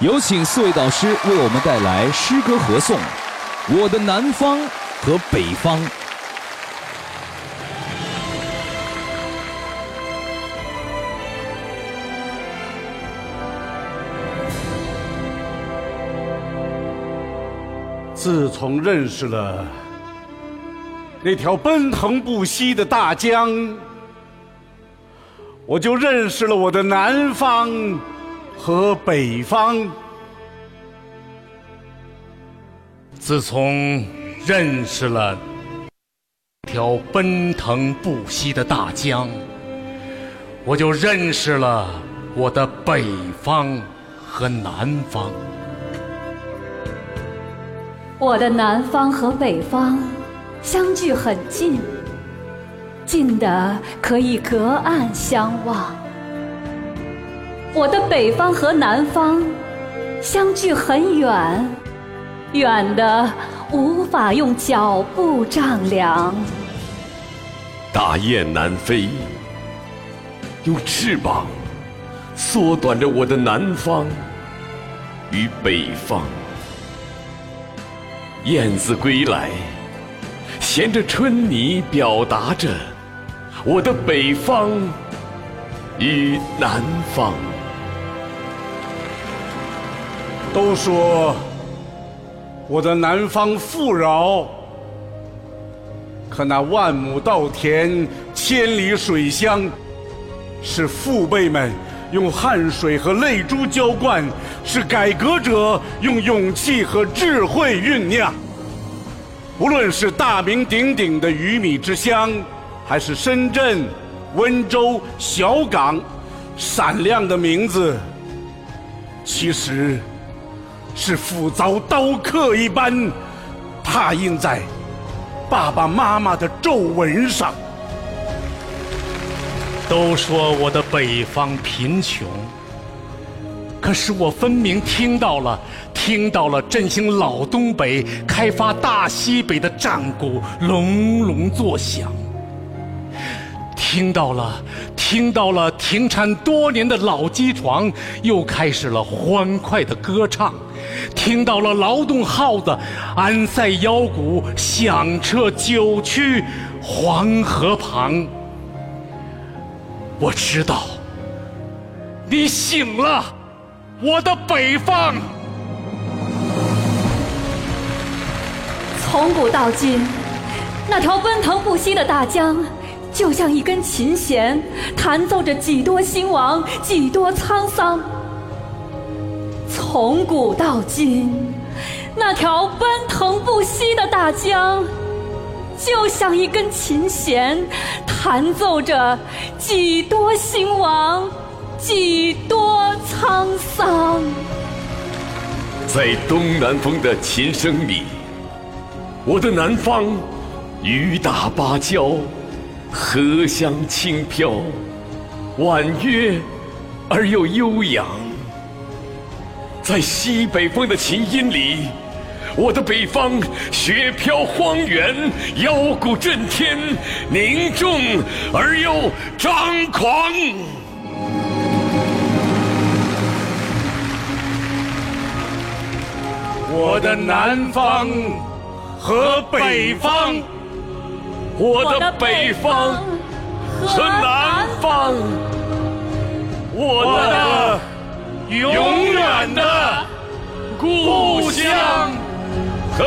有请四位导师为我们带来诗歌合颂《我的南方和北方》。自从认识了那条奔腾不息的大江，我就认识了我的南方和北方。自从认识了条奔腾不息的大江，我就认识了我的北方和南方。我的南方和北方相距很近，近的可以隔岸相望；我的北方和南方相距很远，远的无法用脚步丈量。大雁南飞，用翅膀缩短着我的南方与北方。燕子归来，衔着春泥，表达着我的北方与南方。都说我的南方富饶，可那万亩稻田，千里水乡，是父辈们。用汗水和泪珠浇灌，是改革者用勇气和智慧酝酿。无论是大名鼎鼎的鱼米之乡，还是深圳、温州、小港，闪亮的名字，其实是斧凿刀刻一般，拓印在爸爸妈妈的皱纹上。都说我的北方贫穷，可是我分明听到了，听到了振兴老东北、开发大西北的战鼓隆隆作响，听到了，听到了停产多年的老机床又开始了欢快的歌唱，听到了劳动号子安塞腰鼓响彻九曲黄河旁。我知道，你醒了，我的北方。从古到今，那条奔腾不息的大江，就像一根琴弦，弹奏着几多兴亡，几多沧桑。从古到今，那条奔腾不息的大江。就像一根琴弦，弹奏着几多兴亡，几多沧桑。在东南风的琴声里，我的南方雨打芭蕉，荷香轻飘，婉约而又悠扬。在西北风的琴音里。我的北方，雪飘荒原，腰鼓震天，凝重而又张狂。我的南方和北方，我的北方和南方，我的永远的故乡。和